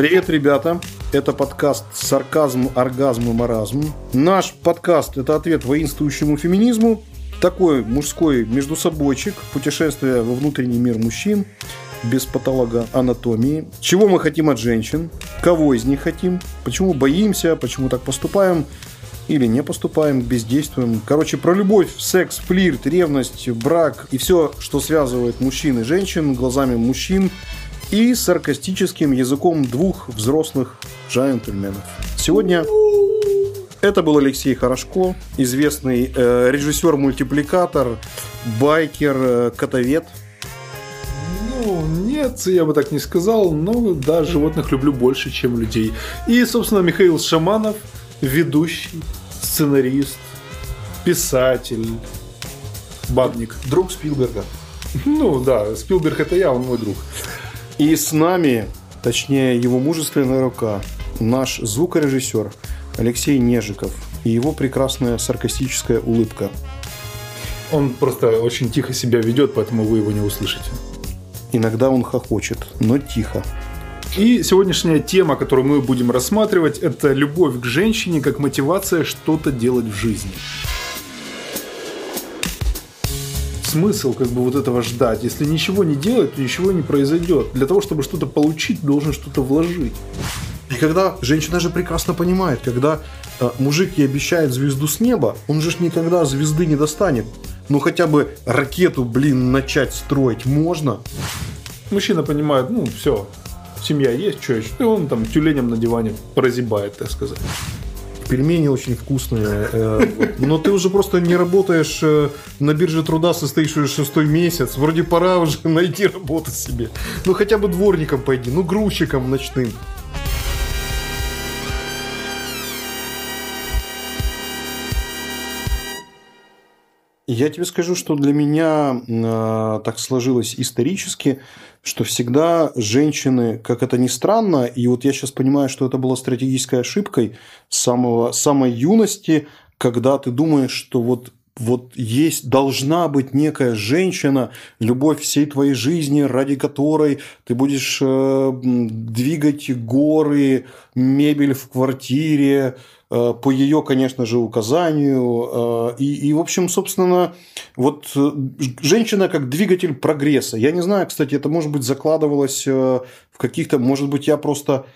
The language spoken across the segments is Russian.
Привет, ребята! Это подкаст «Сарказм, оргазм и маразм». Наш подкаст – это ответ воинствующему феминизму, такой мужской междусобойчик, путешествие во внутренний мир мужчин без патологоанатомии. Чего мы хотим от женщин? Кого из них хотим? Почему боимся? Почему так поступаем? Или не поступаем, бездействуем. Короче, про любовь, секс, флирт, ревность, брак и все, что связывает мужчин и женщин глазами мужчин и саркастическим языком двух взрослых джентльменов. Сегодня это был Алексей Хорошко, известный э, режиссер-мультипликатор, байкер, э, котовед. Ну, нет, я бы так не сказал, но да, животных люблю больше, чем людей. И, собственно, Михаил Шаманов, ведущий, сценарист, писатель, бабник. Друг Спилберга. Ну да, Спилберг это я, он мой друг. И с нами, точнее его мужественная рука, наш звукорежиссер Алексей Нежиков и его прекрасная саркастическая улыбка. Он просто очень тихо себя ведет, поэтому вы его не услышите. Иногда он хохочет, но тихо. И сегодняшняя тема, которую мы будем рассматривать, это любовь к женщине как мотивация что-то делать в жизни. Смысл как бы вот этого ждать. Если ничего не делать, то ничего не произойдет. Для того, чтобы что-то получить, должен что-то вложить. И когда женщина же прекрасно понимает, когда э, мужик ей обещает звезду с неба, он же ж никогда звезды не достанет. Ну хотя бы ракету, блин, начать строить можно. Мужчина понимает, ну все, семья есть, что еще. И он там тюленем на диване прозябает, так сказать. Пельмени очень вкусные. э. Но ты уже просто не работаешь э, на бирже труда, состоишь уже шестой месяц. Вроде пора уже найти работу себе. Ну хотя бы дворником пойди, ну грузчиком ночным. Я тебе скажу, что для меня э, так сложилось исторически, что всегда женщины, как это ни странно, и вот я сейчас понимаю, что это была стратегической ошибкой с самого, самой юности, когда ты думаешь, что вот вот есть, должна быть некая женщина, любовь всей твоей жизни, ради которой ты будешь э, двигать горы, мебель в квартире, э, по ее, конечно же, указанию. Э, и, и, в общем, собственно, вот женщина как двигатель прогресса. Я не знаю, кстати, это, может быть, закладывалось в каких-то... Может быть, я просто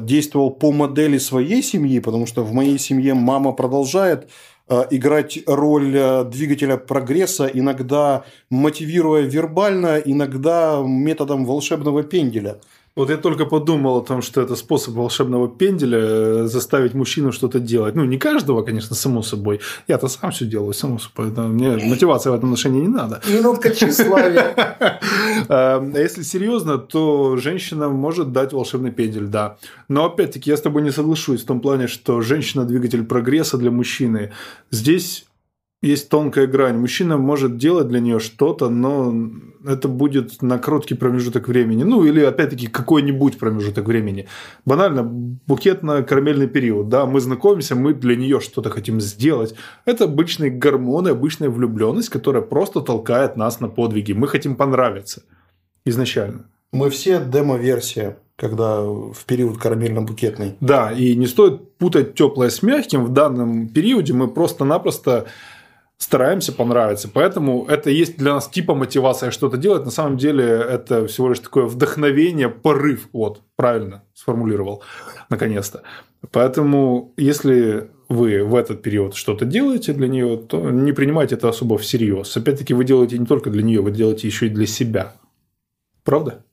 действовал по модели своей семьи, потому что в моей семье мама продолжает э, играть роль э, двигателя прогресса, иногда мотивируя вербально, иногда методом волшебного пенделя. Вот я только подумал о том, что это способ волшебного пенделя э, заставить мужчину что-то делать. Ну, не каждого, конечно, само собой. Я-то сам все делаю, само собой. Да, Мне мотивация в этом отношении не надо. Минутка тщеславия. А если серьезно, то женщина может дать волшебный пендель, да. Но опять-таки я с тобой не соглашусь в том плане, что женщина двигатель прогресса для мужчины. Здесь есть тонкая грань. Мужчина может делать для нее что-то, но это будет на короткий промежуток времени. Ну, или, опять-таки, какой-нибудь промежуток времени. Банально, букетно-карамельный период. Да, мы знакомимся, мы для нее что-то хотим сделать. Это обычные гормоны, обычная влюбленность, которая просто толкает нас на подвиги. Мы хотим понравиться изначально. Мы все демо-версия, когда в период карамельно-букетный. Да, и не стоит путать теплое с мягким. В данном периоде мы просто-напросто стараемся понравиться. Поэтому это есть для нас типа мотивация что-то делать. На самом деле это всего лишь такое вдохновение, порыв. Вот, правильно сформулировал, наконец-то. Поэтому, если вы в этот период что-то делаете для нее, то не принимайте это особо всерьез. Опять-таки, вы делаете не только для нее, вы делаете еще и для себя. Правда?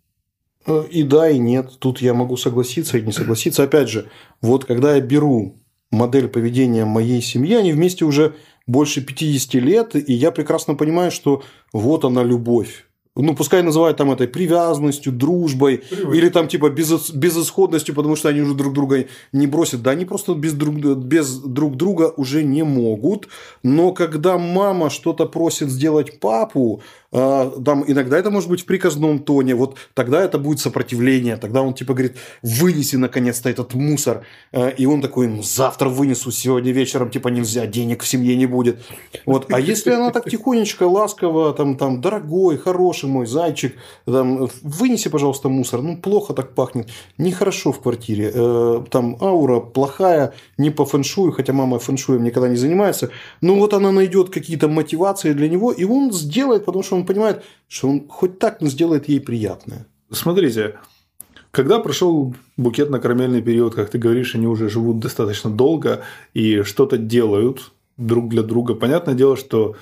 Э, И да, и нет. Тут я могу согласиться и не согласиться. Опять же, вот когда я беру модель поведения моей семьи, они вместе уже больше 50 лет, и я прекрасно понимаю, что вот она любовь. Ну, пускай называют там этой привязанностью, дружбой, Привычка. или там типа безыс- безысходностью, потому что они уже друг друга не бросят. Да, они просто без друг, без друг друга уже не могут. Но когда мама что-то просит сделать папу, там иногда это может быть в приказном тоне, вот тогда это будет сопротивление, тогда он типа говорит, вынеси наконец-то этот мусор, а, и он такой, ну, завтра вынесу, сегодня вечером типа нельзя, денег в семье не будет. Вот. А если она так тихонечко, ласково, там, там, дорогой, хороший мой зайчик, там, вынеси, пожалуйста, мусор, ну, плохо так пахнет, нехорошо в квартире, э, там аура плохая, не по фэншую, хотя мама фэншуем никогда не занимается, но вот она найдет какие-то мотивации для него, и он сделает, потому что он понимает, что он хоть так, но сделает ей приятное. Смотрите, когда прошел букетно-карамельный период, как ты говоришь, они уже живут достаточно долго и что-то делают друг для друга. Понятное дело, что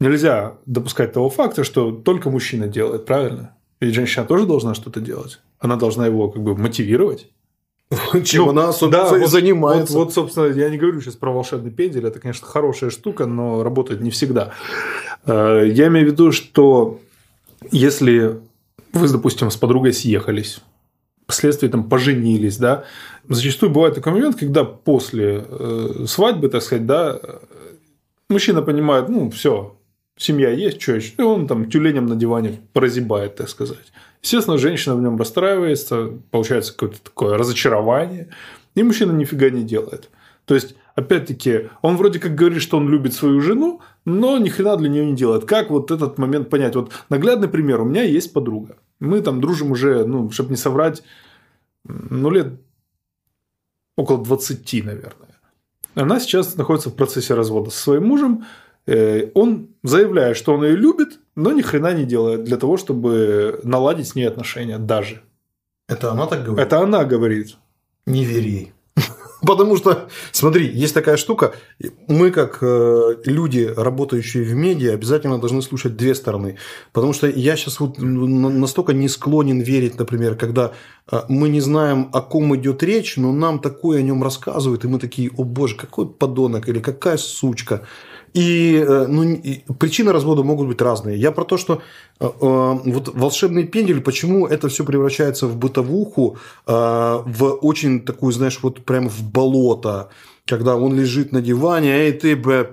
нельзя допускать того факта, что только мужчина делает, правильно? Ведь женщина тоже должна что-то делать. Она должна его как бы мотивировать. Чем ну, она, собственно, да, вот, занимается. Вот, вот, собственно, я не говорю сейчас про волшебный пендель, это, конечно, хорошая штука, но работает не всегда. Э, я имею в виду, что если вы, допустим, с подругой съехались, впоследствии там поженились, да, зачастую бывает такой момент, когда после э, свадьбы, так сказать, да, мужчина понимает, ну, все, семья есть, что еще, и он там тюленем на диване прозябает, так сказать. Естественно, женщина в нем расстраивается, получается какое-то такое разочарование, и мужчина нифига не делает. То есть, опять-таки, он вроде как говорит, что он любит свою жену, но ни хрена для нее не делает. Как вот этот момент понять? Вот наглядный пример. У меня есть подруга. Мы там дружим уже, ну, чтобы не соврать, ну, лет около 20, наверное. Она сейчас находится в процессе развода со своим мужем. Э, он заявляет, что он ее любит, но ни хрена не делает для того, чтобы наладить с ней отношения даже. Это она так говорит? Это она говорит. Не верь ей. Потому что, смотри, есть такая штука, мы как э, люди, работающие в медиа, обязательно должны слушать две стороны. Потому что я сейчас вот настолько не склонен верить, например, когда э, мы не знаем, о ком идет речь, но нам такое о нем рассказывают, и мы такие, о боже, какой подонок или какая сучка. И, э, ну, и причины развода могут быть разные. Я про то, что э, э, вот волшебный пендель, почему это все превращается в бытовуху, э, в очень такую, знаешь, вот прям в болото, когда он лежит на диване, эй, ты, бля,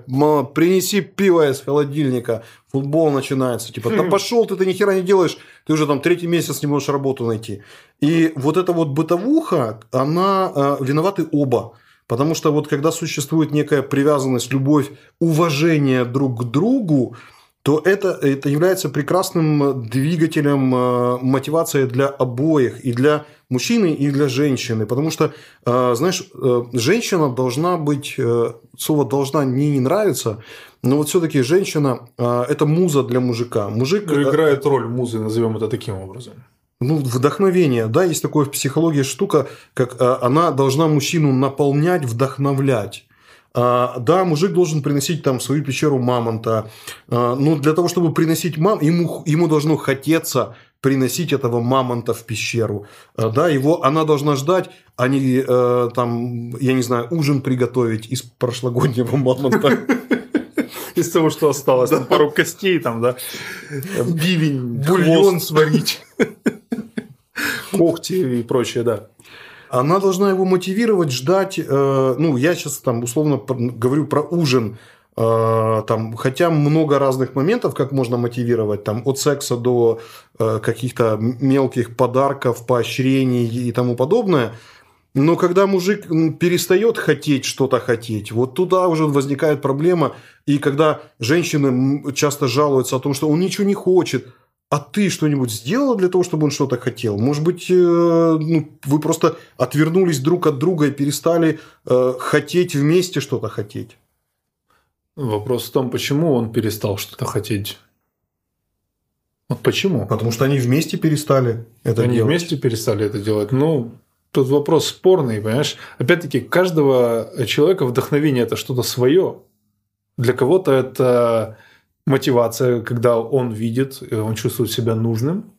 принеси пиво из холодильника, футбол начинается. Типа, да хм. пошел ты, ты ни хера не делаешь, ты уже там третий месяц не можешь работу найти. И вот эта вот бытовуха, она э, виноваты оба. Потому что вот когда существует некая привязанность, любовь, уважение друг к другу, то это, это является прекрасным двигателем э, мотивации для обоих, и для мужчины, и для женщины. Потому что, э, знаешь, э, женщина должна быть, слово «должна» мне не нравится, но вот все-таки женщина – это муза для мужика. Мужик ну, играет роль музы, назовем это таким образом ну, вдохновение, да, есть такое в психологии штука, как а, она должна мужчину наполнять, вдохновлять. А, да, мужик должен приносить там свою пещеру мамонта, а, но для того, чтобы приносить мам, ему, ему должно хотеться приносить этого мамонта в пещеру. Да, его она должна ждать, а не там, я не знаю, ужин приготовить из прошлогоднего мамонта. Из того, что осталось. Пару костей там, да. Бивень, бульон сварить когти и прочее, да. Она должна его мотивировать, ждать. Э, ну, я сейчас там условно говорю про ужин. Э, там, хотя много разных моментов, как можно мотивировать, там, от секса до э, каких-то мелких подарков, поощрений и тому подобное. Но когда мужик перестает хотеть что-то хотеть, вот туда уже возникает проблема. И когда женщины часто жалуются о том, что он ничего не хочет, а ты что-нибудь сделала для того, чтобы он что-то хотел? Может быть, э, ну, вы просто отвернулись друг от друга и перестали э, хотеть вместе что-то хотеть? Вопрос в том, почему он перестал что-то хотеть. Вот почему? Потому что они вместе перестали это они делать. Они вместе перестали это делать. Ну, тут вопрос спорный, понимаешь? Опять-таки, каждого человека вдохновение это что-то свое. Для кого-то это мотивация, когда он видит, он чувствует себя нужным,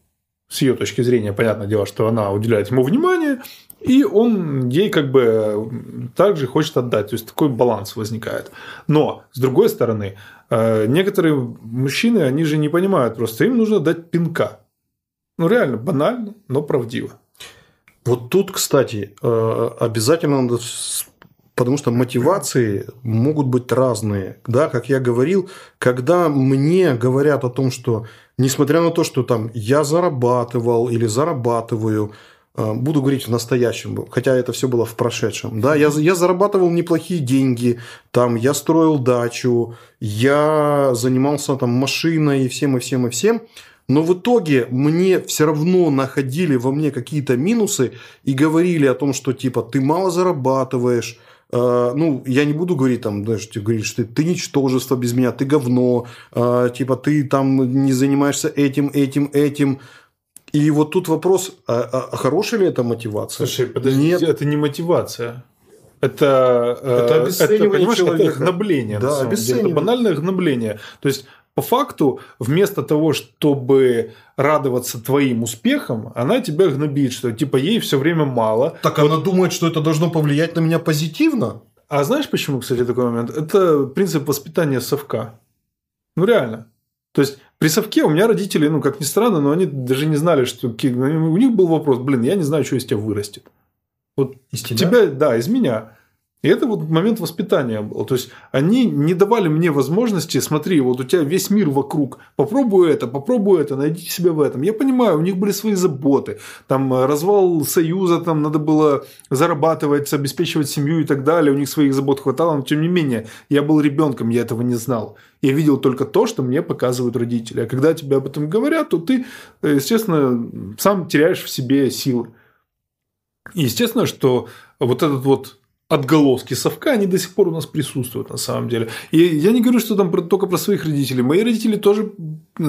с ее точки зрения, понятное дело, что она уделяет ему внимание, и он ей как бы также хочет отдать. То есть такой баланс возникает. Но, с другой стороны, э, некоторые мужчины, они же не понимают просто, им нужно дать пинка. Ну, реально, банально, но правдиво. Вот тут, кстати, э, обязательно надо потому что мотивации могут быть разные. Да, как я говорил, когда мне говорят о том, что несмотря на то, что там я зарабатывал или зарабатываю, э, буду говорить в настоящем, хотя это все было в прошедшем. Да, я, я зарабатывал неплохие деньги, там, я строил дачу, я занимался там машиной и всем, и всем, и всем. Но в итоге мне все равно находили во мне какие-то минусы и говорили о том, что типа ты мало зарабатываешь, ну, я не буду говорить там, даже ты говоришь, что ты, ты ничтожество без меня, ты говно, uh, типа ты там не занимаешься этим, этим, этим. И вот тут вопрос, а, а хорошая ли это мотивация? Слушай, подожди, Нет. это не мотивация. Это, это обесценивание это, человека. Это гнобление. Да, обесценивание. Это банальное гнобление. То есть по факту, вместо того, чтобы радоваться твоим успехам, она тебя гнобит, что типа ей все время мало. Так вот. она думает, что это должно повлиять на меня позитивно. А знаешь почему, кстати, такой момент? Это принцип воспитания совка. Ну реально. То есть при совке у меня родители, ну как ни странно, но они даже не знали, что у них был вопрос, блин, я не знаю, что из тебя вырастет. Вот из тебя? тебя, да, из меня. И это вот момент воспитания был. То есть они не давали мне возможности, смотри, вот у тебя весь мир вокруг, попробуй это, попробуй это, найди себя в этом. Я понимаю, у них были свои заботы. Там э, развал союза, там надо было зарабатывать, обеспечивать семью и так далее. У них своих забот хватало, но тем не менее, я был ребенком, я этого не знал. Я видел только то, что мне показывают родители. А когда тебе об этом говорят, то ты, естественно, сам теряешь в себе силы. И естественно, что вот этот вот отголоски совка, они до сих пор у нас присутствуют на самом деле. И я не говорю, что там только про своих родителей. Мои родители тоже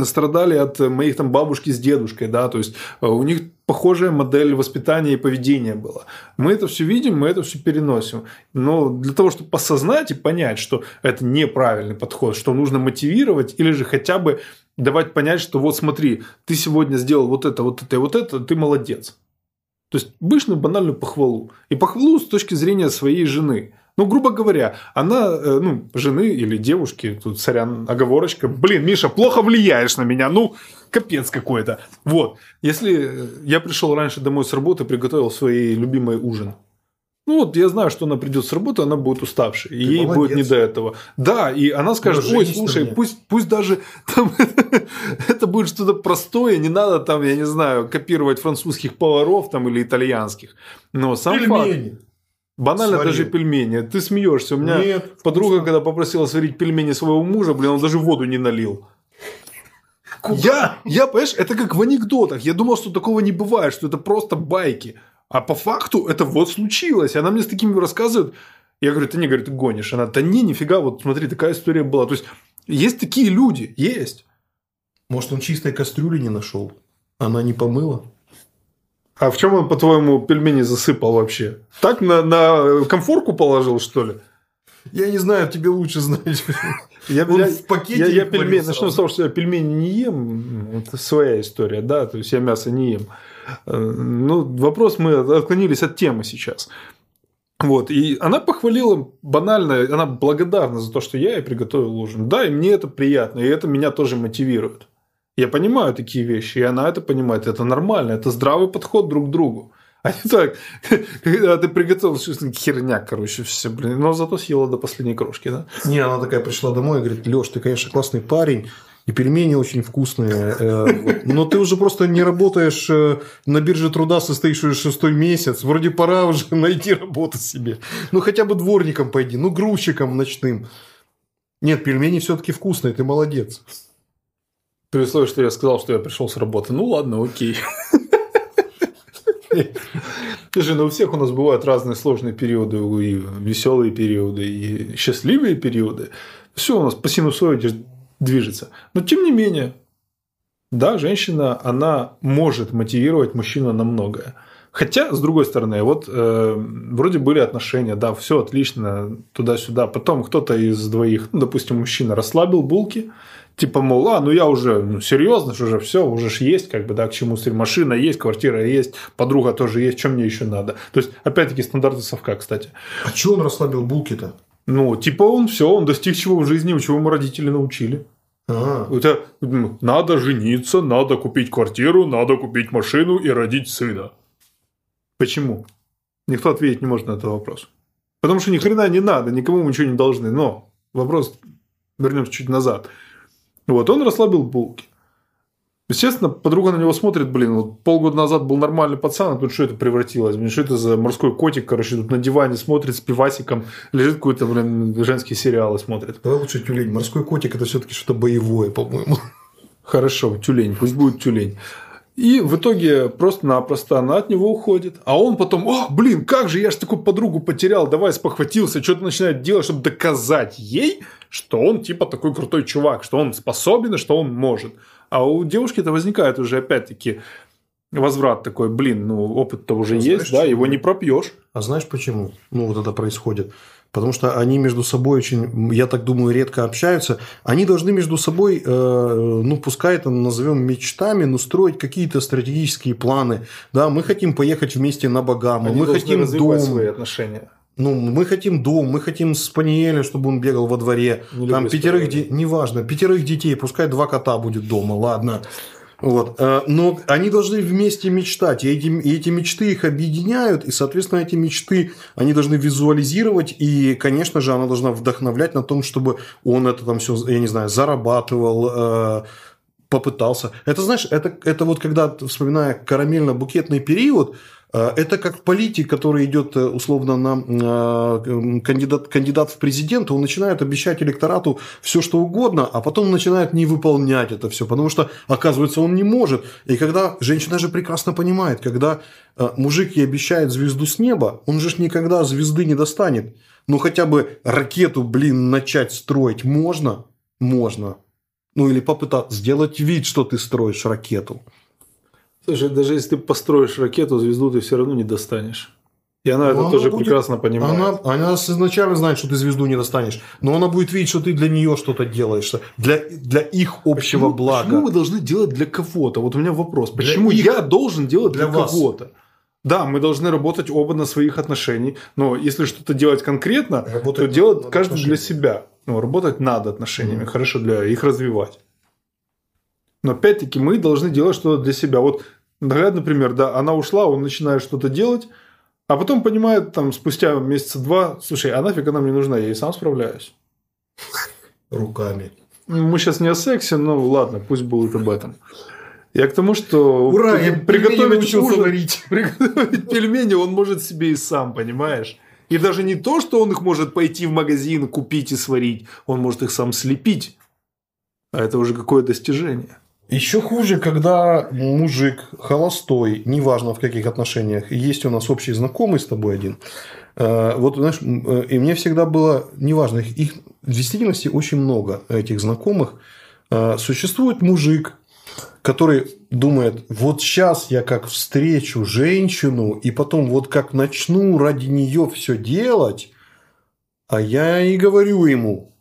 страдали от моих там бабушки с дедушкой, да, то есть э, у них похожая модель воспитания и поведения была. Мы это все видим, мы это все переносим. Но для того, чтобы посознать и понять, что это неправильный подход, что нужно мотивировать или же хотя бы давать понять, что вот смотри, ты сегодня сделал вот это, вот это и вот это, ты молодец. То есть обычную банальную похвалу. И похвалу с точки зрения своей жены. Ну, грубо говоря, она, э, ну, жены или девушки, тут сорян, оговорочка, блин, Миша, плохо влияешь на меня, ну, капец какой-то. Вот, если э, я пришел раньше домой с работы, приготовил свой любимый ужин, ну вот я знаю, что она придет с работы, она будет уставшей, и ей молодец. будет не до этого. Да, и она скажет, ой, слушай, пусть, пусть даже там это будет что-то простое, не надо там, я не знаю, копировать французских поваров там или итальянских. Но сам Пельмени. факт. Банально Сварил. даже пельмени. Ты смеешься. У меня Нет, подруга, вкусно. когда попросила сварить пельмени своего мужа, блин, он даже воду не налил. Я, я, понимаешь, это как в анекдотах. Я думал, что такого не бывает, что это просто байки. А по факту это вот случилось. Она мне с такими рассказывает. Я говорю, ты не, говорит, ты гонишь. Она, да не, нифига, вот смотри, такая история была. То есть, есть такие люди, есть. Может, он чистой кастрюли не нашел? Она не помыла? А в чем он, по-твоему, пельмени засыпал вообще? Так на, на комфорку положил, что ли? Я не знаю, тебе лучше знать. Я, я, в пакете я, я пельмени, начну с того, что я пельмени не ем. Это своя история, да, то есть я мясо не ем. Э, ну, вопрос, мы отклонились от темы сейчас. Вот, и она похвалила банально, она благодарна за то, что я ей приготовил ужин. Да, и мне это приятно, и это меня тоже мотивирует. Я понимаю такие вещи, и она это понимает. Это нормально, это здравый подход друг к другу. А не так, когда ты приготовил херня, короче, все, блин. Но зато съела до последней крошки, да? Не, она такая пришла домой и говорит, Леш, ты, конечно, классный парень, и пельмени очень вкусные. Э, но ты уже просто не работаешь э, на бирже труда, состоишь уже шестой месяц. Вроде пора уже найти работу себе. Ну, хотя бы дворником пойди, ну, грузчиком ночным. Нет, пельмени все-таки вкусные, ты молодец. При условии, что я сказал, что я пришел с работы. Ну, ладно, окей. Слушай, ну у всех у нас бывают разные сложные периоды, и веселые периоды, и счастливые периоды. Все у нас по синусоиде движется. Но тем не менее, да, женщина, она может мотивировать мужчину на многое. Хотя, с другой стороны, вот э, вроде были отношения, да, все отлично, туда-сюда. Потом кто-то из двоих, ну, допустим, мужчина расслабил булки, типа, мол, а, ну я уже, ну, серьезно, что уже все, уже ж есть, как бы, да, к чему стырь, машина есть, квартира есть, подруга тоже есть, чем мне еще надо. То есть, опять-таки, стандарты совка, кстати. А чего он расслабил булки-то? Ну, типа он все, он достиг чего в жизни, чего ему родители научили. Ага. Это надо жениться, надо купить квартиру, надо купить машину и родить сына. Почему? Никто ответить не может на этот вопрос. Потому что ни хрена не надо, никому мы ничего не должны. Но вопрос, вернемся чуть назад. Вот, он расслабил булки. Естественно, подруга на него смотрит, блин, вот полгода назад был нормальный пацан, а тут что это превратилось? Блин, что это за морской котик, короче, тут на диване смотрит с пивасиком, лежит какой-то, блин, женский сериал и смотрит. Давай лучше тюлень. Морской котик это все-таки что-то боевое, по-моему. Хорошо, тюлень, пусть будет тюлень. И в итоге просто-напросто она от него уходит. А он потом, о, блин, как же, я же такую подругу потерял, давай спохватился, что-то начинает делать, чтобы доказать ей, что он типа такой крутой чувак, что он способен и что он может. А у девушки это возникает уже опять-таки возврат такой, блин, ну опыт-то уже а есть, да, его не пропьешь. А знаешь почему? Ну вот это происходит. Потому что они между собой очень, я так думаю, редко общаются. Они должны между собой, э, ну, пускай это назовем мечтами, но строить какие-то стратегические планы. Да, мы хотим поехать вместе на Багаму, они мы хотим дом. свои отношения. Ну, мы хотим дом, мы хотим спаниеля, чтобы он бегал во дворе. Не Там пятерых детей, неважно, пятерых детей, пускай два кота будет дома, ладно. Вот. Э, но они должны вместе мечтать, и эти, и эти мечты их объединяют, и, соответственно, эти мечты они должны визуализировать, и, конечно же, она должна вдохновлять на том, чтобы он это там все, я не знаю, зарабатывал, э, попытался. Это, знаешь, это, это вот когда, вспоминая карамельно-букетный период, это как политик, который идет э, условно на э, кандидат, кандидат в президенты, он начинает обещать электорату все, что угодно, а потом начинает не выполнять это все, потому что, оказывается, он не может. И когда женщина же прекрасно понимает, когда мужик ей обещает звезду с неба, он же никогда звезды не достанет. Ну, хотя бы ракету, блин, начать строить можно? Можно. Ну, или попытаться сделать вид, что ты строишь ракету. Слушай, даже если ты построишь ракету, звезду ты все равно не достанешь. И она но это она тоже будет, прекрасно понимает. Она, она изначально знает, что ты звезду не достанешь, но она будет видеть, что ты для нее что-то делаешь, для, для их общего почему, блага. Почему мы должны делать для кого-то? Вот у меня вопрос. Почему их, я должен делать для, для кого-то? Да, мы должны работать оба на своих отношениях, но если что-то делать конкретно, работать то делать каждый для себя ну, работать над отношениями, mm-hmm. хорошо для их развивать. Но опять-таки мы должны делать что-то для себя. Вот наглядный пример, да, она ушла, он начинает что-то делать, а потом понимает там спустя месяца два, слушай, а нафиг она мне нужна, я и сам справляюсь. Руками. Мы сейчас не о сексе, но ладно, пусть будет об этом. Я к тому, что Ура, я приготовить ужин, варить. приготовить пельмени он может себе и сам, понимаешь? И даже не то, что он их может пойти в магазин, купить и сварить, он может их сам слепить. А это уже какое достижение. Еще хуже, когда мужик холостой, неважно в каких отношениях, есть у нас общий знакомый с тобой один. Э, вот, знаешь, э, и мне всегда было, неважно, их в действительности очень много этих знакомых. Э, существует мужик, который думает, вот сейчас я как встречу женщину, и потом вот как начну ради нее все делать, а я и говорю ему,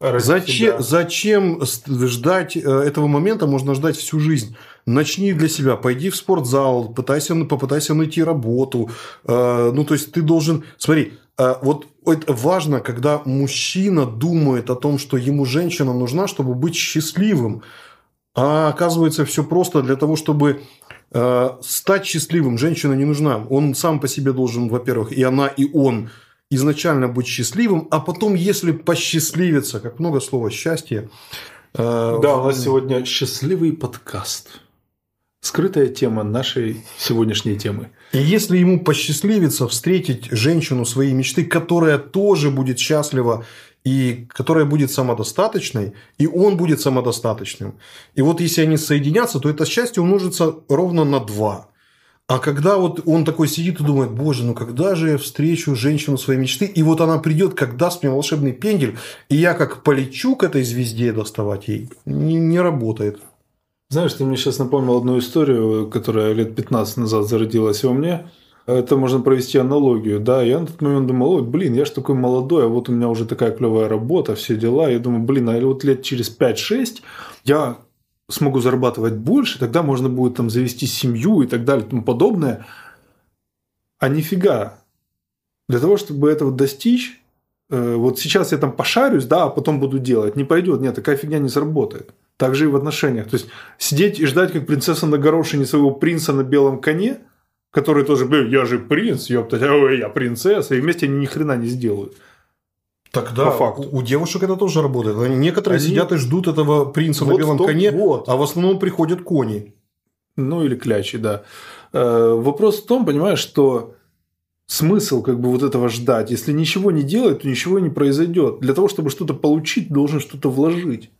зачем, зачем ждать э, этого момента, можно ждать всю жизнь. Начни для себя, пойди в спортзал, пытайся, попытайся найти работу. Э, ну, то есть, ты должен... Смотри, э, вот это важно, когда мужчина думает о том, что ему женщина нужна, чтобы быть счастливым. А оказывается, все просто для того, чтобы стать счастливым, женщина не нужна. Он сам по себе должен, во-первых, и она, и он изначально быть счастливым, а потом, если посчастливится, как много слова счастье. Э, да, у нас сегодня счастливый подкаст. Скрытая тема нашей сегодняшней темы. И если ему посчастливится встретить женщину своей мечты, которая тоже будет счастлива и которая будет самодостаточной, и он будет самодостаточным. И вот если они соединятся, то это счастье умножится ровно на два. А когда вот он такой сидит и думает, боже, ну когда же я встречу женщину своей мечты, и вот она придет, как даст мне волшебный пендель, и я как полечу к этой звезде доставать ей, не, не работает. Знаешь, ты мне сейчас напомнил одну историю, которая лет 15 назад зародилась во мне. Это можно провести аналогию, да, я на тот момент думал, ой, блин, я же такой молодой, а вот у меня уже такая клевая работа, все дела, я думаю, блин, а вот лет через 5-6 я смогу зарабатывать больше, тогда можно будет там завести семью и так далее и тому подобное. А нифига. Для того, чтобы этого достичь, э, вот сейчас я там пошарюсь, да, а потом буду делать, не пойдет, нет, такая фигня не сработает. Так же и в отношениях. То есть сидеть и ждать, как принцесса на горошине своего принца на белом коне – которые тоже, я же принц, ёптать, ой, я принцесса, и вместе они ни хрена не сделают. Тогда По факту. У, у девушек это тоже работает. Они, некоторые они... сидят и ждут этого принца вот на белом коне, вот. а в основном приходят кони. Ну или клячи, да. Э, вопрос в том, понимаешь, что смысл как бы вот этого ждать. Если ничего не делать, то ничего не произойдет. Для того, чтобы что-то получить, должен что-то вложить.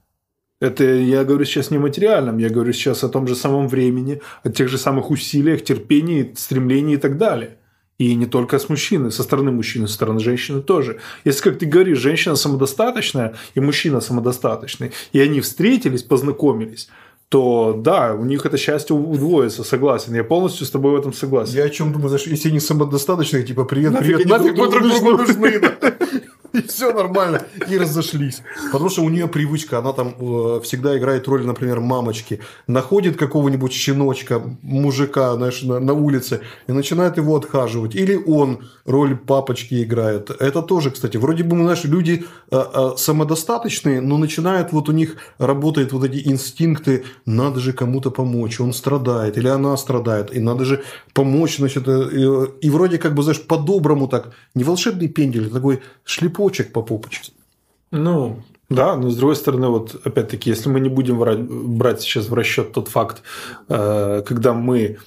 Это я говорю сейчас не материальном, я говорю сейчас о том же самом времени, о тех же самых усилиях, терпении, стремлении и так далее. И не только с мужчины, со стороны мужчины, со стороны женщины тоже. Если, как ты говоришь, женщина самодостаточная и мужчина самодостаточный, и они встретились, познакомились, то да, у них это счастье удвоится, согласен. Я полностью с тобой в этом согласен. Я о чем думаю, знаешь, если они самодостаточные, типа привет, нафиг, привет, нафиг друг, друг другу нужны. И все нормально. И разошлись. Потому что у нее привычка, она там э, всегда играет роль, например, мамочки. Находит какого-нибудь щеночка, мужика, знаешь, на, на улице и начинает его отхаживать. Или он роль папочки играет. Это тоже, кстати, вроде бы, знаешь, люди э, э, самодостаточные, но начинают вот у них работают вот эти инстинкты, надо же кому-то помочь, он страдает, или она страдает, и надо же помочь, значит, и, и вроде как бы, знаешь, по-доброму так, не волшебный пендель, а такой шлепок почек по попочке. Ну, да, но с другой стороны, вот опять-таки, если мы не будем брать, сейчас в расчет тот факт, э, когда мы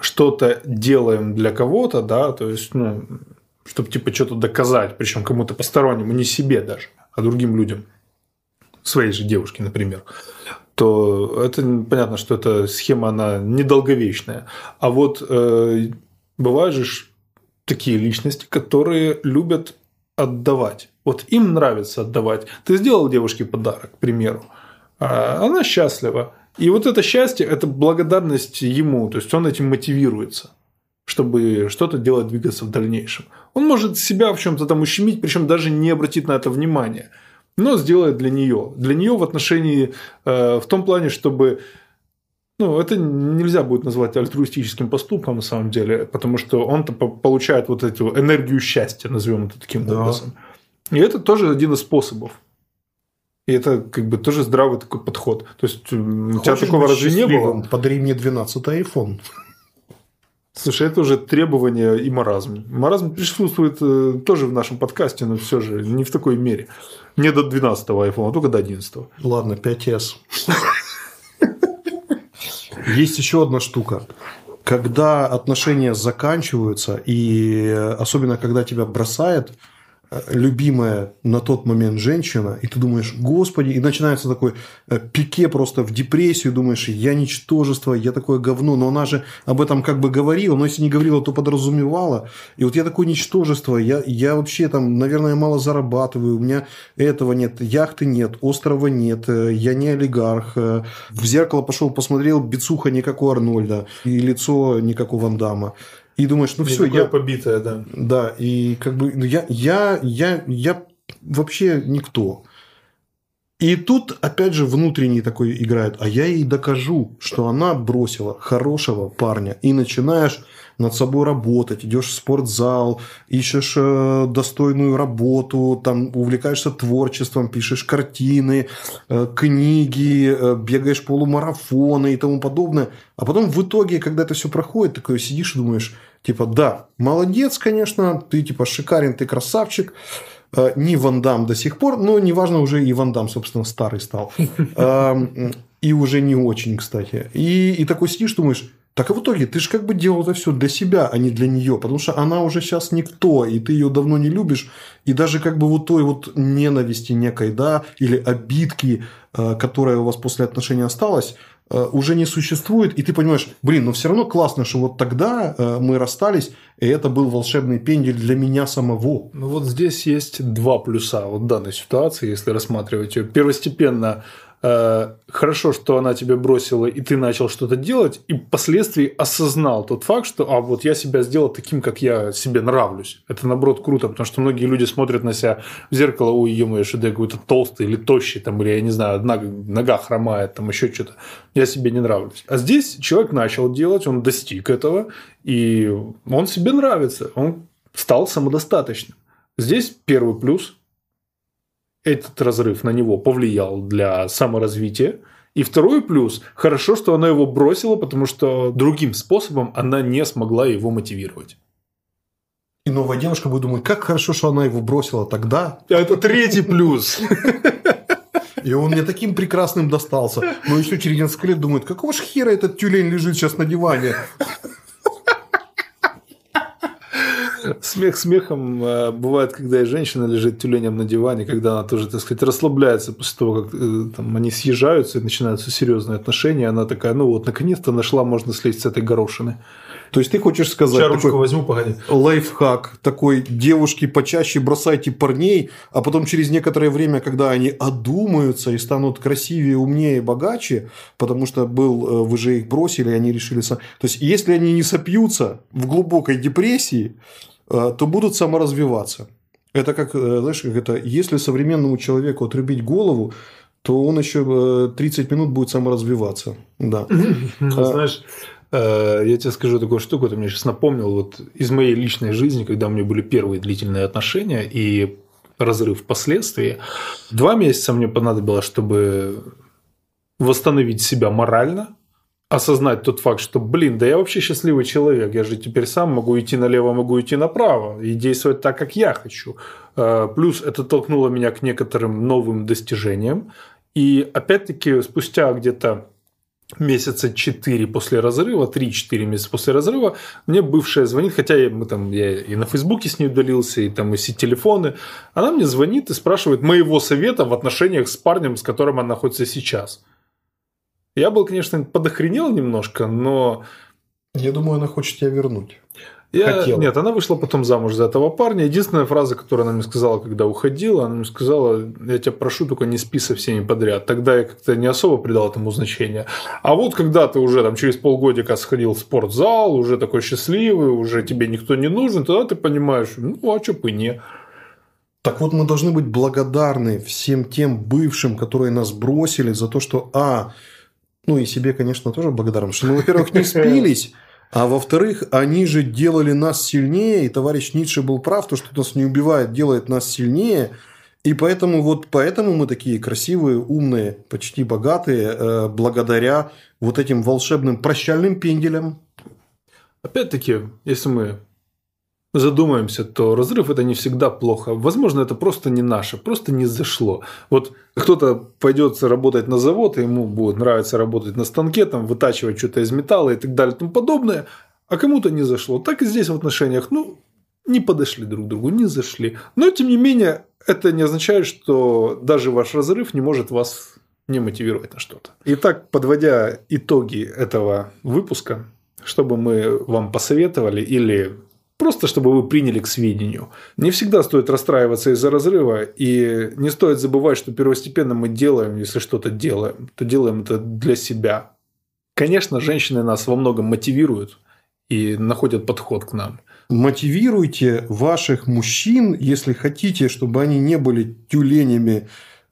что-то делаем для кого-то, да, то есть, ну, чтобы типа что-то доказать, причем кому-то постороннему, не себе даже, а другим людям, своей же девушке, например, то это понятно, что эта схема она недолговечная. А вот э, бывают же такие личности, которые любят отдавать. Вот им нравится отдавать. Ты сделал девушке подарок, к примеру. А она счастлива. И вот это счастье – это благодарность ему. То есть он этим мотивируется чтобы что-то делать, двигаться в дальнейшем. Он может себя в чем-то там ущемить, причем даже не обратить на это внимания, но сделает для нее. Для нее в отношении, э, в том плане, чтобы ну, это нельзя будет назвать альтруистическим поступком на самом деле, потому что он-то получает вот эту энергию счастья, назовем это таким да. образом. И это тоже один из способов. И это как бы тоже здравый такой подход. То есть Хочешь у тебя такого разве не было? Подари мне 12 iPhone. Слушай, это уже требование и маразм. Маразм присутствует э, тоже в нашем подкасте, но все же не в такой мере. Не до 12 iPhone, а только до 11. Ладно, 5S. Есть еще одна штука. Когда отношения заканчиваются, и особенно когда тебя бросает любимая на тот момент женщина, и ты думаешь, господи, и начинается такой э, пике просто в депрессию, думаешь, я ничтожество, я такое говно, но она же об этом как бы говорила, но если не говорила, то подразумевала, и вот я такое ничтожество, я, я вообще там, наверное, мало зарабатываю, у меня этого нет, яхты нет, острова нет, э, я не олигарх, э, в зеркало пошел, посмотрел, бицуха не как у Арнольда, и лицо не как у Ван Дамма. И думаешь, ну все, я побитая, да. Да, и как бы ну, я, я, я, я вообще никто. И тут, опять же, внутренний такой играет. А я ей докажу, что она бросила хорошего парня. И начинаешь над собой работать, идешь в спортзал, ищешь э, достойную работу, там увлекаешься творчеством, пишешь картины, э, книги, э, бегаешь полумарафоны и тому подобное. А потом в итоге, когда это все проходит, такой сидишь и думаешь, типа, да, молодец, конечно, ты типа шикарен, ты красавчик, не Ван Дам до сих пор, но неважно, уже и Ван Дам, собственно, старый стал. Эм, и уже не очень, кстати. И, и такой сидишь, думаешь, так и в итоге ты же как бы делал это все для себя, а не для нее, потому что она уже сейчас никто, и ты ее давно не любишь, и даже как бы вот той вот ненависти некой, да, или обидки, э, которая у вас после отношений осталась, э, уже не существует, и ты понимаешь, блин, но все равно классно, что вот тогда э, мы расстались, и это был волшебный пендель для меня самого. Ну вот здесь есть два плюса вот данной ситуации, если рассматривать ее. Первостепенно Э, хорошо, что она тебя бросила, и ты начал что-то делать, и впоследствии осознал тот факт, что а вот я себя сделал таким, как я себе нравлюсь. Это наоборот круто, потому что многие люди смотрят на себя в зеркало, ой, ё я какой-то толстый или тощий, там, или я не знаю, одна нога хромает, там еще что-то. Я себе не нравлюсь. А здесь человек начал делать, он достиг этого, и он себе нравится, он стал самодостаточным. Здесь первый плюс – этот разрыв на него повлиял для саморазвития, И второй плюс, хорошо, что она его бросила, потому что другим способом она не смогла его мотивировать. И новая девушка будет думать, как хорошо, что она его бросила тогда. А это третий плюс. И он мне таким прекрасным достался. Но еще через несколько лет думает, какого ж хера этот тюлень лежит сейчас на диване? Смех смехом э, бывает, когда и женщина лежит тюленем на диване, когда она тоже, так сказать, расслабляется после того, как э, там, они съезжаются и начинаются серьезные отношения. Она такая, ну вот, наконец-то нашла, можно слезть с этой горошины. То есть ты хочешь сказать, Чарочку такой возьму, погоди. лайфхак такой, девушки почаще бросайте парней, а потом через некоторое время, когда они одумаются и станут красивее, умнее, богаче, потому что был, э, вы же их бросили, они решили... То есть, если они не сопьются в глубокой депрессии, то будут саморазвиваться. Это как, э, знаешь, как это, если современному человеку отрубить голову, то он еще 30 минут будет саморазвиваться. Да. Ну, знаешь, Э, я тебе скажу такую штуку, ты мне сейчас напомнил, вот из моей личной жизни, когда у меня были первые длительные отношения и разрыв впоследствии, два месяца мне понадобилось, чтобы восстановить себя морально, осознать тот факт, что, блин, да я вообще счастливый человек, я же теперь сам могу идти налево, могу идти направо и действовать так, как я хочу. Э, плюс это толкнуло меня к некоторым новым достижениям. И опять-таки спустя где-то месяца 4 после разрыва, 3-4 месяца после разрыва, мне бывшая звонит, хотя я, мы там, я и на Фейсбуке с ней удалился, и там и все телефоны, она мне звонит и спрашивает моего совета в отношениях с парнем, с которым она находится сейчас. Я был, конечно, подохренел немножко, но... Я думаю, она хочет тебя вернуть. Я... Хотела. Нет, она вышла потом замуж за этого парня. Единственная фраза, которую она мне сказала, когда уходила, она мне сказала, я тебя прошу, только не спи со всеми подряд. Тогда я как-то не особо придал этому значения. А вот когда ты уже там через полгодика сходил в спортзал, уже такой счастливый, уже тебе никто не нужен, тогда ты понимаешь, ну, а что бы не. Так вот, мы должны быть благодарны всем тем бывшим, которые нас бросили за то, что, а, ну и себе, конечно, тоже благодарны, что мы, во-первых, не спились, а во-вторых, они же делали нас сильнее, и товарищ Ницше был прав, то, что нас не убивает, делает нас сильнее. И поэтому вот поэтому мы такие красивые, умные, почти богатые, э, благодаря вот этим волшебным прощальным пенделям. Опять-таки, если мы задумаемся, то разрыв это не всегда плохо. Возможно, это просто не наше, просто не зашло. Вот кто-то пойдет работать на завод, и ему будет нравиться работать на станке, там, вытачивать что-то из металла и так далее и тому подобное, а кому-то не зашло. Так и здесь в отношениях, ну, не подошли друг к другу, не зашли. Но, тем не менее, это не означает, что даже ваш разрыв не может вас не мотивировать на что-то. Итак, подводя итоги этого выпуска, чтобы мы вам посоветовали или Просто чтобы вы приняли к сведению. Не всегда стоит расстраиваться из-за разрыва, и не стоит забывать, что первостепенно мы делаем, если что-то делаем, то делаем это для себя. Конечно, женщины нас во многом мотивируют и находят подход к нам. Мотивируйте ваших мужчин, если хотите, чтобы они не были тюленями,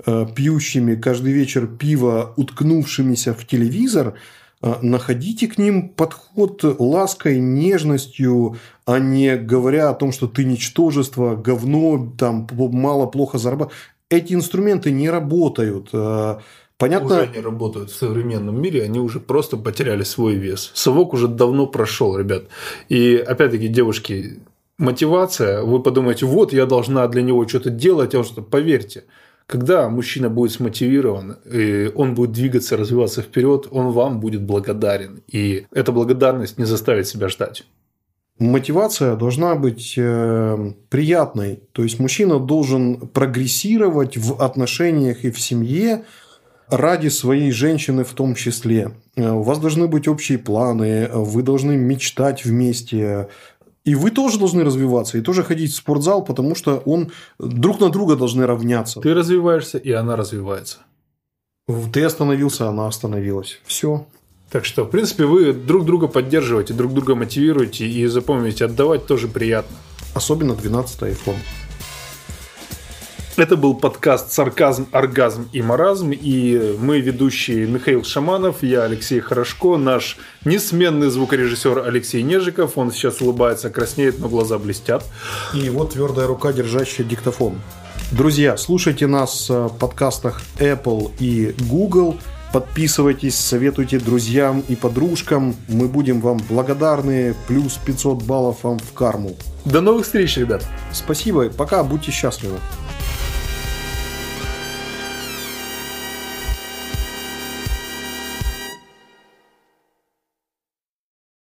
э, пьющими каждый вечер пиво, уткнувшимися в телевизор – находите к ним подход лаской, нежностью, а не говоря о том, что ты ничтожество, говно, там мало, плохо зарабатываешь. Эти инструменты не работают. А, понятно? Уже не работают в современном мире, они уже просто потеряли свой вес. Совок уже давно прошел, ребят. И опять-таки, девушки, мотивация, вы подумаете, вот я должна для него что-то делать, а что, поверьте, когда мужчина будет смотивирован, он будет двигаться, развиваться вперед, он вам будет благодарен. И эта благодарность не заставит себя ждать. Мотивация должна быть э, приятной. То есть мужчина должен прогрессировать в отношениях и в семье ради своей женщины в том числе. Э, у вас должны быть общие планы, вы должны мечтать вместе, и вы тоже должны развиваться, и тоже ходить в спортзал, потому что он друг на друга должны равняться. Ты развиваешься, и она развивается. Ты остановился, она остановилась. Все. Так что, в принципе, вы друг друга поддерживаете, друг друга мотивируете, и запомните, отдавать тоже приятно. Особенно 12 iPhone. Это был подкаст «Сарказм, оргазм и маразм». И мы, ведущие Михаил Шаманов, я Алексей Хорошко, наш несменный звукорежиссер Алексей Нежиков. Он сейчас улыбается, краснеет, но глаза блестят. И вот твердая рука, держащая диктофон. Друзья, слушайте нас в подкастах Apple и Google. Подписывайтесь, советуйте друзьям и подружкам. Мы будем вам благодарны. Плюс 500 баллов вам в карму. До новых встреч, ребят. Спасибо. Пока. Будьте счастливы.